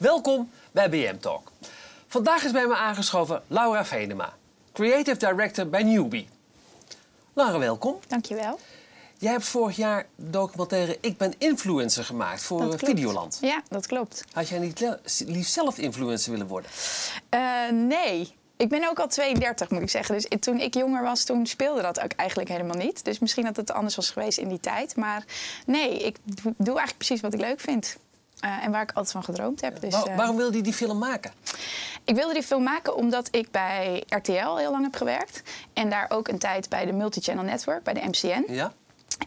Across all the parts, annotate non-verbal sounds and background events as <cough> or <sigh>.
Welkom bij BM Talk. Vandaag is bij me aangeschoven Laura Venema, Creative Director bij Newbie. Laura, welkom. Dankjewel. Jij hebt vorig jaar documentaire Ik ben influencer gemaakt voor. Videoland. Ja, dat klopt. Had jij niet liefst zelf influencer willen worden? Eh, nee. Ik ben ook al 32, moet ik zeggen. Dus toen ik jonger was, toen speelde dat ook eigenlijk helemaal niet. Dus misschien dat het anders was geweest in die tijd. Maar nee, ik doe eigenlijk precies wat ik leuk vind. Eh, en waar ik altijd van gedroomd heb. Dus, Waar- eh, waarom wilde je die film maken? Ik wilde die film maken omdat ik bij RTL heel lang heb gewerkt. En daar ook een tijd bij de Multichannel Network, bij de MCN. Ja?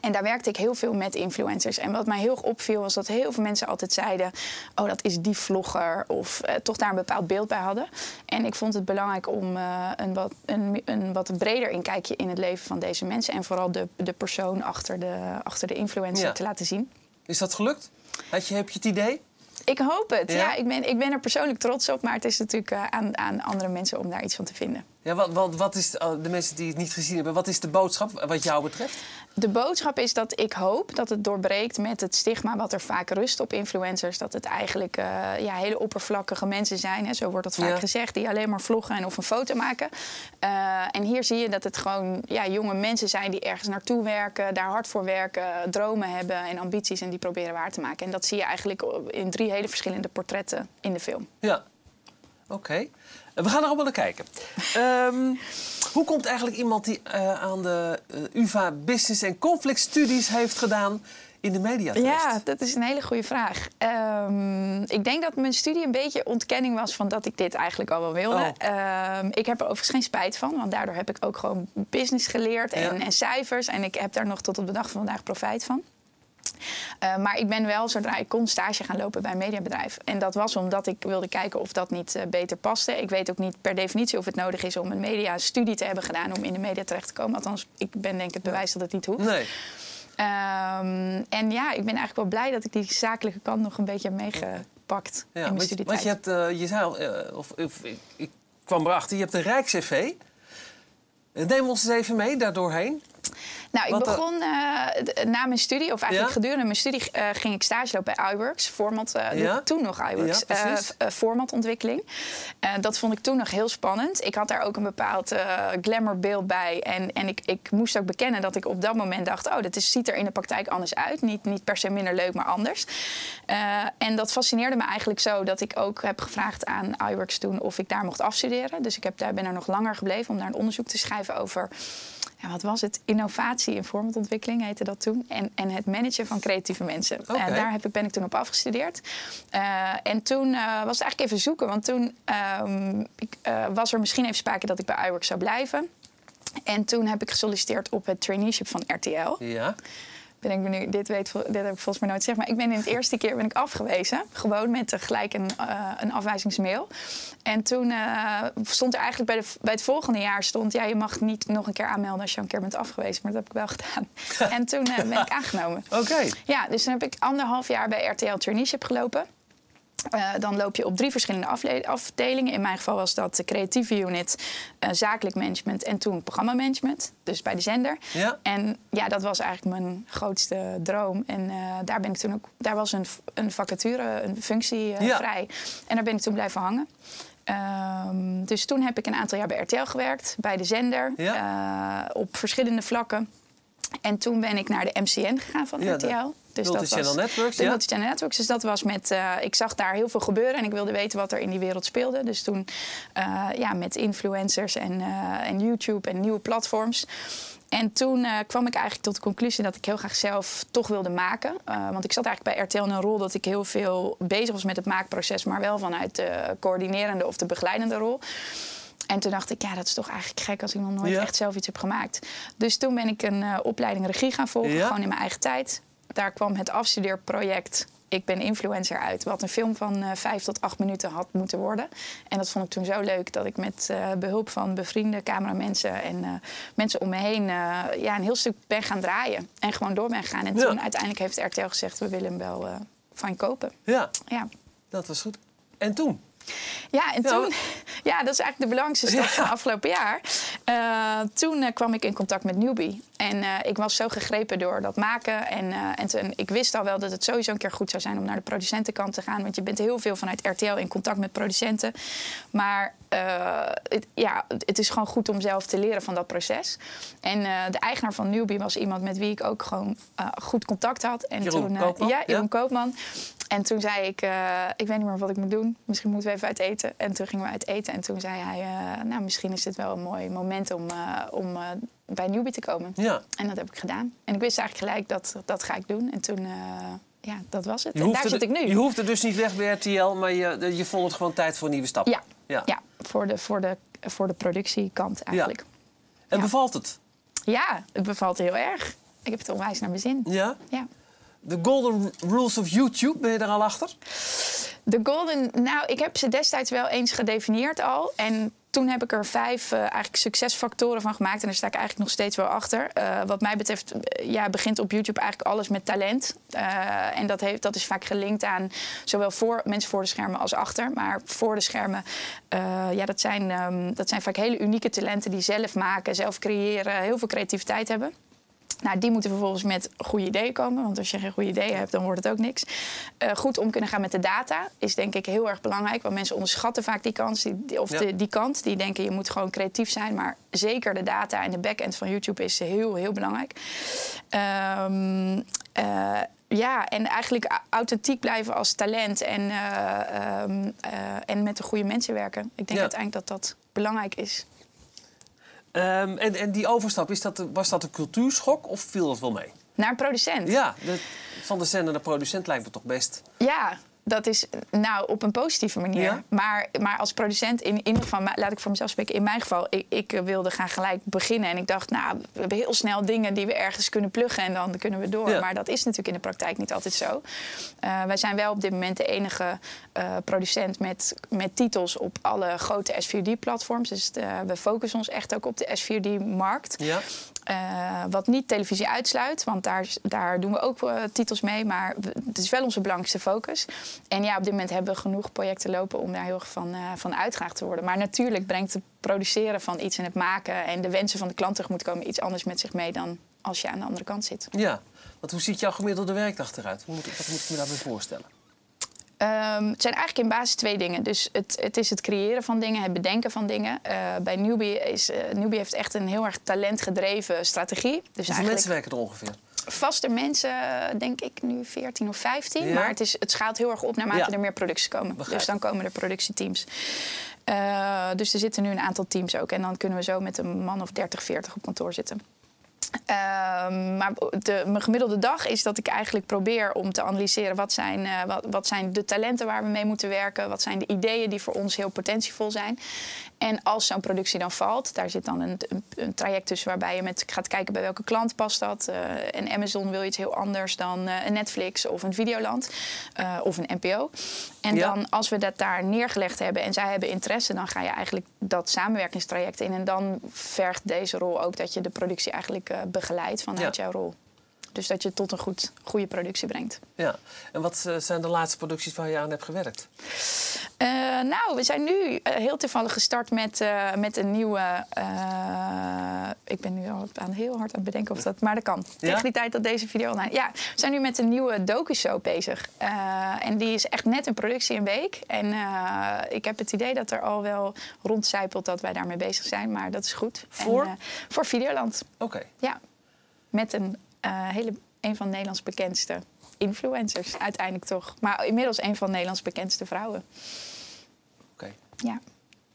En daar werkte ik heel veel met influencers. En wat mij heel erg opviel was dat heel veel mensen altijd zeiden: Oh, dat is die vlogger. Of eh, toch daar een bepaald beeld bij hadden. En ik vond het belangrijk om een, wat, een, een wat breder inkijkje in het leven van deze mensen. En vooral de, de persoon achter de, achter de influencer Ja. te laten zien. Is dat gelukt? Had je, heb je het idee? Ik hoop het. Ja? Ja, ik, ben, ik ben er persoonlijk trots op. Maar het is natuurlijk eh, aan, aan andere mensen om daar iets van te vinden. Ja, wat, wat, wat is eh, de mensen die het niet gezien hebben, wat is de boodschap wat jou betreft? De boodschap is dat ik hoop dat het doorbreekt met het stigma wat er vaak rust op influencers. Dat het eigenlijk eh, ja, hele oppervlakkige mensen zijn, hè, zo wordt dat vaak Ja. gezegd, die alleen maar vloggen en of een foto maken. Eh, en hier zie je dat het gewoon ja, jonge mensen zijn die ergens naartoe werken, daar hard voor werken, dromen hebben en ambities en die proberen waar te maken. En dat zie je eigenlijk in drie hele verschillende portretten in de film. Ja, oké. We gaan er allemaal naar kijken. Ehm, hoe komt eigenlijk iemand die eh, aan de eh, UvA Business en Conflict Studies heeft gedaan in de media terecht? Ja, dat is een hele goede vraag. Ehm, ik denk dat mijn studie een beetje ontkenning was van dat ik dit eigenlijk al wel wilde. Oh. Ehm, ik heb er overigens geen spijt van, want daardoor heb ik ook gewoon business geleerd en, Ja. en cijfers. En ik heb daar nog tot op de dag van vandaag profijt van. Eh, maar ik ben wel, zodra ik kon, stage gaan lopen bij een mediabedrijf. En dat was omdat ik wilde kijken of dat niet eh, beter paste. Ik weet ook niet per definitie of het nodig is om een mediastudie te hebben gedaan om in de media terecht te komen. Althans, ik ben denk ik het bewijs dat het niet hoeft. Nee. Ehm, en ja, ik ben eigenlijk wel blij dat ik die zakelijke kant nog een beetje heb meegepakt Ja, in mijn want, je- studietijd. want je hebt, eh, je zei al, of, of ik, ik kwam erachter, je hebt een rijk cv. Eh, Neem ons eens even mee daardoorheen. Nou, ik wat, eh, begon eh, na mijn studie, of eigenlijk Ja? gedurende mijn studie, eh, ging ik stage lopen bij iWorks. Format, Ja? toen nog iWorks. Ja, formatontwikkeling. Dat vond ik toen nog heel spannend. Ik had daar ook een bepaald glamourbeeld bij. En, en ik, ik moest ook bekennen dat ik op dat moment dacht... oh, dat is, ziet er in de praktijk anders uit. Niet, niet per se minder leuk, maar anders. En dat fascineerde me eigenlijk zo dat ik ook heb gevraagd aan iWorks toen... of ik daar mocht afstuderen. Dus ik heb, daar ben er nog langer gebleven om daar een onderzoek te schrijven over... Ja, wat was het? Innovatie in formatontwikkeling heette dat toen. En, en het managen van creatieve mensen. En daar heb ik, ben ik toen op afgestudeerd. Eh, en toen eh, was het eigenlijk even zoeken. Want toen ehm, ik, eh, was er misschien even sprake dat ik bij iWorks zou blijven. En toen heb ik gesolliciteerd op het traineeship van RTL. Ja. Ben ik benieuwd, dit, weet, dit heb ik volgens mij nooit gezegd. Maar ik ben in het eerste keer ben ik afgewezen. Gewoon met gelijk een, eh, een afwijzingsmail. En toen eh, stond er eigenlijk bij, de, bij het volgende jaar... stond ja, je mag niet nog een keer aanmelden als je een keer bent afgewezen. Maar dat heb ik wel <laughs> gedaan. en toen eh, ben ik <laughs> aangenomen. Oké. Ja, dus toen heb ik anderhalf jaar bij RTL Traineeship gelopen. Eh, dan loop je op drie verschillende afdelingen. In mijn geval was dat de creatieve unit, eh, zakelijk management en toen programmamanagement. Dus bij de zender. Ja. En ja, dat was eigenlijk mijn grootste droom. En eh, daar ben ik toen ook. Daar was een, een vacature, een functie Ja. vrij. En daar ben ik toen blijven hangen. Ehm, dus toen heb ik een aantal jaar bij RTL gewerkt, bij de zender, op verschillende vlakken. En toen ben ik naar de MCN gegaan van Ja, de RTL. Dus dat Multichannel was Networks, de ja. Multichannel Networks. Dus dat was met. eh, ik zag daar heel veel gebeuren en ik wilde weten wat er in die wereld speelde. Dus toen eh, ja, met influencers en, eh, en YouTube en nieuwe platforms. En toen kwam ik eigenlijk tot de conclusie dat ik heel graag zelf toch wilde maken. Want ik zat eigenlijk bij RTL in een rol dat ik heel veel bezig was met het maakproces, maar wel vanuit de coördinerende of de begeleidende rol. En toen dacht ik, ja, dat is toch eigenlijk gek als ik nog nooit Ja. echt zelf iets heb gemaakt. Dus toen ben ik een eh, opleiding regie gaan volgen, Ja. gewoon in mijn eigen tijd. Daar kwam het afstudeerproject Ik ben influencer uit, wat een film van eh, vijf tot acht minuten had moeten worden. En dat vond ik toen zo leuk dat ik met eh, behulp van bevriende cameramensen en mensen om me heen ja, een heel stuk ben gaan draaien. En gewoon door ben gegaan. En Ja. toen uiteindelijk heeft RTL gezegd, we willen hem wel van kopen. Ja, Ja. dat was goed. En toen? Ja, en toen, <laughs> ja, dat is eigenlijk de belangrijkste stap van afgelopen jaar. Eh, toen eh, kwam ik in contact met Newbie. En eh, ik was zo gegrepen door dat maken. En, eh, en ik wist al wel dat het sowieso een keer goed zou zijn om naar de producentenkant te gaan. Want je bent heel veel vanuit RTL in contact met producenten. Maar eh, het, ja, het is gewoon goed om zelf te leren van dat proces. En de eigenaar van Newbie was iemand met wie ik ook gewoon goed contact had. En Jeroen toen, Koopman? Ja, Jeroen Ja. Koopman. En toen zei ik, ik weet niet meer wat ik moet doen. Misschien moeten we even uit eten. En toen gingen we uit eten. En toen zei hij, nou misschien is dit wel een mooi moment om, om bij Newbie te komen. Ja. En dat heb ik gedaan. En ik wist eigenlijk gelijk dat dat ga ik doen. En toen, eh, ja, dat was het. Je en daar zit ik nu. je hoeft er dus niet weg bij RTL, maar je, je vond het gewoon tijd voor een nieuwe stap. Ja, Ja. ja. voor, de, voor, de, voor de productiekant eigenlijk. En Ja. bevalt het? Ja. het bevalt heel erg. Ik heb het onwijs naar mijn zin. Ja? Ja. De golden rules of YouTube, ben je er al achter? De golden, nou, ik heb ze destijds wel eens gedefinieerd al. En toen heb ik er vijf eh, eigenlijk succesfactoren van gemaakt. En daar sta ik eigenlijk nog steeds wel achter. Eh, wat mij betreft eh, ja, begint op YouTube eigenlijk alles met talent. En dat, heeft, dat is vaak gelinkt aan zowel voor, mensen voor de schermen als achter. Maar voor de schermen, ja, dat, zijn, ehm, dat zijn vaak hele unieke talenten die zelf maken, zelf creëren, heel veel creativiteit hebben. Nou, die moeten vervolgens met goede ideeën komen. Want als je geen goede ideeën hebt, dan wordt het ook niks. Eh, goed om kunnen gaan met de data is denk ik heel erg belangrijk. Want mensen onderschatten vaak die kans. Die, of Ja. de, die kant. Die denken je moet gewoon creatief zijn. Maar zeker de data en de backend van YouTube is heel, heel belangrijk. Ehm, eh, ja, en eigenlijk authentiek blijven als talent. En, eh, ehm, eh, en met de goede mensen werken. Ik denk Ja. uiteindelijk dat dat belangrijk is. Ehm, en, en die overstap, is dat, was dat een cultuurschok of viel dat wel mee? Naar een producent. Ja, de- van de zender naar producent lijkt me toch best. Ja, dat is nou op een positieve manier. Ja? Maar, maar als producent, in, in ieder geval, ma- laat ik voor mezelf spreken. In mijn geval, ik, ik wilde gaan gelijk beginnen. En ik dacht, nou, we hebben heel snel dingen die we ergens kunnen pluggen. En dan kunnen we door. Ja. Maar dat is natuurlijk in de praktijk niet altijd zo. Eh, wij zijn wel op dit moment de enige eh, producent met, met titels op alle grote S4D-platforms. Dus eh, we focussen ons echt ook op de S4D-markt. Ja? Eh, wat niet televisie uitsluit, want daar, daar doen we ook eh, titels mee. Maar het is wel onze belangrijkste focus. En ja, op dit moment hebben we genoeg projecten lopen om daar heel erg van, eh van te worden. Maar natuurlijk brengt het produceren van iets en het maken en de wensen van de klant tegemoet komen iets anders met zich mee dan als je aan de andere kant zit. Ja. Want hoe ziet jouw gemiddelde werkdag eruit? Moet, wat moet ik me daarbij voorstellen? Ehm, het zijn eigenlijk in basis twee dingen. Dus het, het is het creëren van dingen, het bedenken van dingen. Eh, bij Newbie, is, eh, Newbie heeft echt een heel erg talentgedreven strategie. Dus Hoeveel eigenlijk mensen werken er ongeveer? vaste mensen, denk ik nu 14 of 15. Ja? Maar het, is, het schaalt heel erg op naarmate Ja. er meer producties komen. Begrijp. Dus dan komen er productieteams. Eh, dus er zitten nu een aantal teams ook. En dan kunnen we zo met een man of 30, 40 op kantoor zitten. Ehm, maar de, mijn gemiddelde dag is dat ik eigenlijk probeer om te analyseren wat zijn, eh, wat, wat zijn de talenten waar we mee moeten werken, wat zijn de ideeën die voor ons heel potentievol zijn. En als zo'n productie dan valt, daar zit dan een, een, een traject tussen waarbij je met gaat kijken bij welke klant past dat. Eh, en Amazon wil iets heel anders dan eh, een Netflix of een Videoland of een NPO. En Ja. dan als we dat daar neergelegd hebben en zij hebben interesse, dan ga je eigenlijk dat samenwerkingstraject in. En dan vergt deze rol ook dat je de productie eigenlijk eh, begeleidt vanuit Ja. jouw rol. Dus dat je het tot een goed, goede productie brengt. Ja. En wat eh, zijn de laatste producties waar je aan hebt gewerkt? Eh, nou, we zijn nu eh, heel toevallig gestart met, met een nieuwe. ik ben nu al aan heel hard aan het bedenken of dat. Maar dat kan. Ja? Tegen die tijd dat deze video online. Ja, we zijn nu met een nieuwe docu-show bezig. En die is echt net in productie een week. En ik heb het idee dat er al wel rondcijpelt dat wij daarmee bezig zijn. Maar dat is goed. Voor? En, voor Videoland. Oké. Ja. Met een eh, hele. een van Nederlands bekendste influencers, uiteindelijk toch. Maar inmiddels een van Nederlands bekendste vrouwen. Oké. Ja.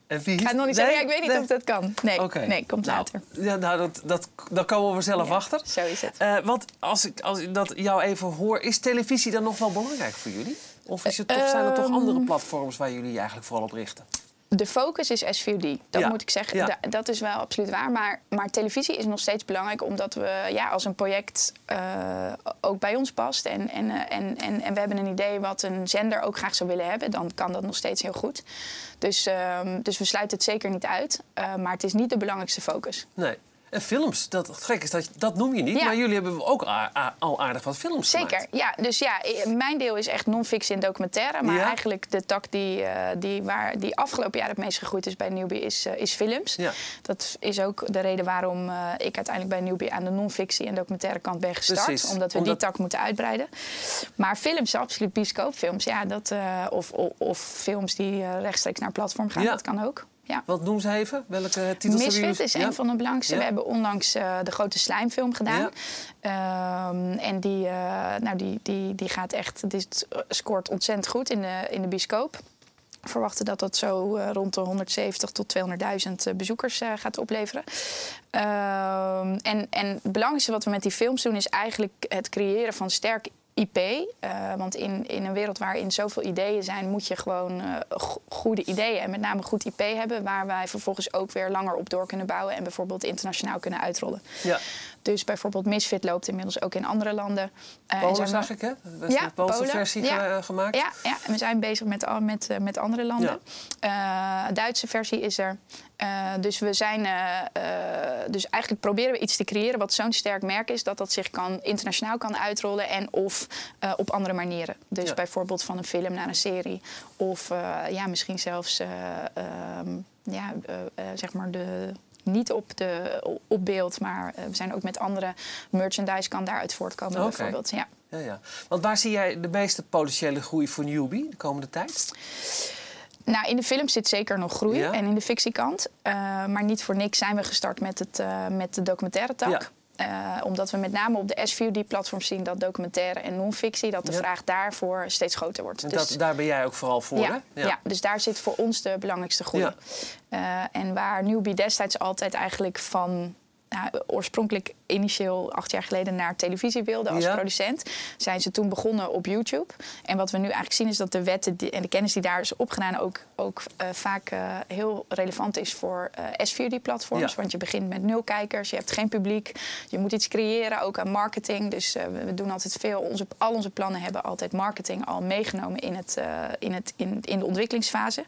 En wie Ik ga het nog niet zeggen, ja, ik weet niet of dat kan. Nee, Oké. nee komt Nou, later. Ja, nou, dat, dat, daar komen we zelf Ja, achter. Zo is het. Eh, want als ik, als ik dat jou even hoor, is televisie dan nog wel belangrijk voor jullie? Of is het toch, zijn er toch Ehm. andere platforms waar jullie je eigenlijk vooral op richten? De focus is S4D. Dat Ja, moet ik zeggen. ja. Dat is wel absoluut waar. Maar, maar televisie is nog steeds belangrijk omdat we ja, als een project eh, ook bij ons past. En, en, eh, en, en, en we hebben een idee wat een zender ook graag zou willen hebben. Dan kan dat nog steeds heel goed. Dus, ehm, dus we sluiten het zeker niet uit. Eh, maar het is niet de belangrijkste focus. Nee. En films, dat, het gek is dat dat noem je niet, Ja. maar jullie hebben ook al aardig wat films Zeker, gemaakt. ja. Dus ja, mijn deel is echt non-fictie en documentaire. Maar Ja. eigenlijk de tak die, eh, die, waar, die afgelopen jaar het meest gegroeid is bij Newbie is, eh, is films. Ja. Dat is ook de reden waarom eh, ik uiteindelijk bij Newbie aan de non-fictie en documentaire kant ben gestart. Precies, Omdat we omdat- die tak moeten uitbreiden. Maar films, absoluut bioscoopfilms. Ja, dat, eh, of, of, of films die eh, rechtstreeks naar platform gaan, dat kan ook. Ja. Wat noem ze even? Welke titels Misfit is Ja? een van de belangrijkste. Ja. We hebben onlangs eh, de grote slijmfilm gedaan. Ehm, en die, eh, nou, die, die, die gaat echt, die scoort ontzettend goed in de, in de bioscoop. We verwachten dat dat zo eh, rond de 170 tot 200.000 bezoekers gaat opleveren. Ehm, en, en het belangrijkste wat we met die films doen is eigenlijk het creëren van sterk IP. Eh, want in, in een wereld waarin zoveel ideeën zijn, moet je gewoon eh, go- goede ideeën en met name goed IP hebben. Waar wij vervolgens ook weer langer op door kunnen bouwen en bijvoorbeeld internationaal kunnen uitrollen. Ja, Dus bijvoorbeeld Misfit loopt inmiddels ook in andere landen. En Polen zijn we- zag ik, hè? We hebben een Poolse Polen. versie Ja. eh, gemaakt. Ja, ja, en we zijn bezig met, met, eh, met andere landen. Een Duitse versie is er. Dus we zijn. dus eigenlijk proberen we iets te creëren wat zo'n sterk merk is dat dat zich kan, internationaal kan uitrollen en of op andere manieren. Dus Ja. bijvoorbeeld van een film naar een serie. Of ja, misschien zelfs eh, ehm, ja, zeg maar de. Niet op, de, op beeld, maar eh, we zijn ook met andere merchandise kan daaruit voortkomen, bijvoorbeeld. Ja. Ja, ja. Want waar zie jij de meeste potentiële groei voor Newbie de komende tijd? Nou, in de film zit zeker nog groei Ja. en in de fictiekant. Eh, maar niet voor niks zijn we gestart met, het, eh, met de documentaire tak. Ja. Eh, omdat we met name op de SVOD-platform zien dat documentaire en non-fictie... dat de Ja. vraag daarvoor steeds groter wordt. En Dus- dat, daar ben jij ook vooral voor, ja, hè? ja. dus daar zit voor ons de belangrijkste groei. Ja. Eh, en waar Newbie destijds altijd eigenlijk van... nou, oorspronkelijk initieel acht jaar geleden naar televisie wilde als Ja. producent... zijn ze toen begonnen op YouTube. En wat we nu eigenlijk zien is dat de wetten die- en de kennis die daar is opgedaan... ook, ook eh, vaak eh, heel relevant is voor eh SVOD-platforms. Ja. Want je begint met nul kijkers, je hebt geen publiek. Je moet iets creëren, ook aan marketing. Dus we, doen altijd veel. Onze, al onze plannen hebben altijd marketing al meegenomen in, het, in, het, in, in de ontwikkelingsfase.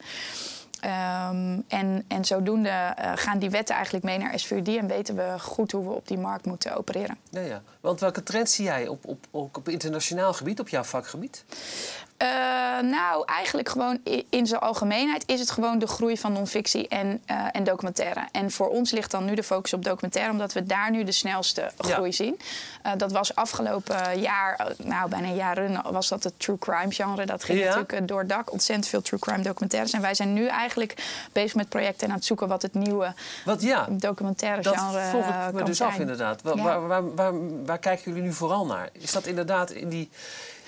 Ehm, en, en zodoende eh, gaan die wetten eigenlijk mee naar SVOD en weten we goed hoe we op die markt moeten opereren. Ja, ja. Want welke trends zie jij op, op, ook op internationaal gebied, op jouw vakgebied? Eh, nou, eigenlijk gewoon in zijn algemeenheid is het gewoon de groei van non-fictie en, eh, en documentaire. En voor ons ligt dan nu de focus op documentaire, omdat we daar nu de snelste Ja. groei zien. Eh, dat was afgelopen jaar, nou bijna jaren, was dat het true crime genre. Dat ging Ja. natuurlijk door het dak, ontzettend veel true crime documentaires. En wij zijn nu eigenlijk bezig met projecten en aan het zoeken wat het nieuwe Wat ja, documentaire dat genre vroeg eh, ik me kan dus zijn. af inderdaad. Waar, waar, waar kijken jullie nu vooral naar? Is dat inderdaad in die,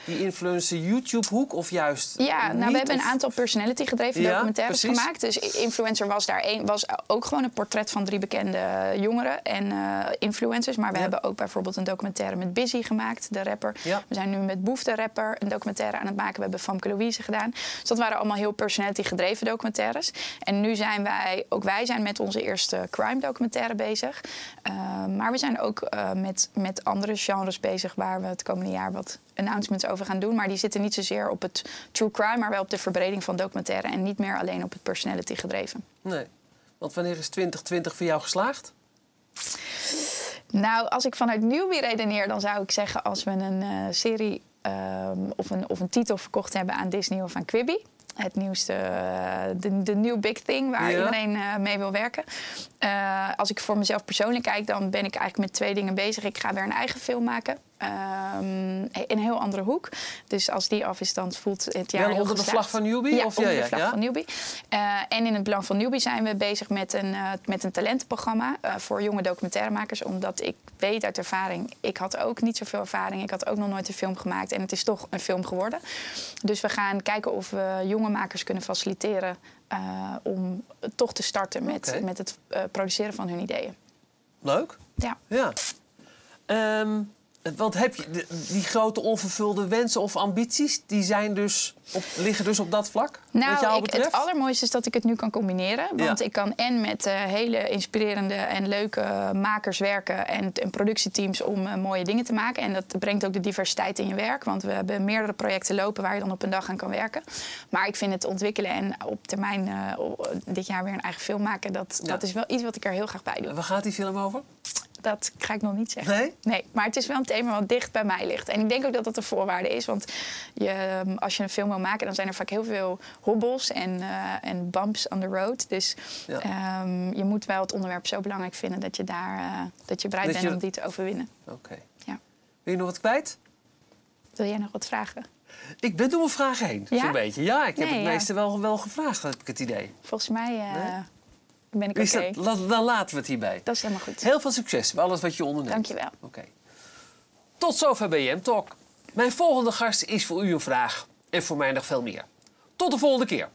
die influencer YouTube-hoek of juist Ja, nou, niet? we hebben een aantal personality gedreven Ja, documentaires precies. gemaakt. Dus influencer was daar één, was ook gewoon een portret van drie bekende jongeren en eh, influencers. Maar we Ja. hebben ook bijvoorbeeld een documentaire met Busy gemaakt, de rapper. Ja. We zijn nu met Boef, de rapper, een documentaire aan het maken. We hebben Famke Louise gedaan. Dus dat waren allemaal heel personality gedreven documentaires. En nu zijn wij, ook wij zijn met onze eerste crime documentaire bezig. Uh, maar we zijn ook uh, met, met andere genres bezig waar we het komende jaar wat announcements over gaan doen. Maar die zitten niet zozeer op het true crime, maar wel op de verbreding van documentaire. En niet meer alleen op het personality gedreven. Nee. Want wanneer is 2020 voor jou geslaagd? Nou, als ik vanuit Newbie redeneer, dan zou ik zeggen als we een uh, serie um, of, een, of een titel verkocht hebben aan Disney of aan Quibi. Het nieuwste, uh, de, de new big thing waar ja. iedereen uh, mee wil werken. Uh, als ik voor mezelf persoonlijk kijk, dan ben ik eigenlijk met twee dingen bezig. Ik ga weer een eigen film maken. Um, in een heel andere hoek. Dus als die af is, dan voelt het jaar Wel onder de vlag van Newbie? Ja, of? onder ja, de vlag van Newbie. Uh, en in het belang van Newbie zijn we bezig met een, uh, met een talentenprogramma uh, voor jonge documentairemakers. Omdat ik weet uit ervaring, ik had ook niet zoveel ervaring. Ik had ook nog nooit een film gemaakt en het is toch een film geworden. Dus we gaan kijken of we jonge makers kunnen faciliteren om toch te starten met, met het produceren van hun ideeën. Leuk. Ja. Ja. Um, Want heb je die grote onvervulde wensen of ambities, die zijn dus op, liggen dus op dat vlak? Nou, ik, het allermooiste is dat ik het nu kan combineren. Want Ja. ik kan en met eh, hele inspirerende en leuke makers werken en, en productieteams om eh, mooie dingen te maken. En dat brengt ook de diversiteit in je werk. Want we hebben meerdere projecten lopen waar je dan op een dag aan kan werken. Maar ik vind het ontwikkelen en op termijn eh, dit jaar weer een eigen film maken, dat, Ja. dat is wel iets wat ik er heel graag bij doe. Waar gaat die film over? Dat ga ik nog niet zeggen. Nee? Nee, maar het is wel een thema wat dicht bij mij ligt. En ik denk ook dat dat een voorwaarde is. Want je, ehm, als je een film wil maken, dan zijn er vaak heel veel hobbels en, eh, en bumps on the road. Dus Ja. ehm, je moet wel het onderwerp zo belangrijk vinden dat je, daar, eh, dat je bereid Dat bent je- om die te overwinnen. Oké. Ja. Wil je nog wat kwijt? Wil jij nog wat vragen? Ik ben door mijn vragen heen, Ja? zo'n beetje. Ja, ik heb Nee, het ja. meeste wel, wel gevraagd, heb ik het idee. Volgens mij eh, Nee? Ben ik oké. La- dan laten we het hierbij. Dat is helemaal goed. Heel veel succes bij alles wat je onderneemt. Dankjewel. Oké. Tot zover BM Talk. Mijn volgende gast is voor u een vraag. En voor mij nog veel meer. Tot de volgende keer.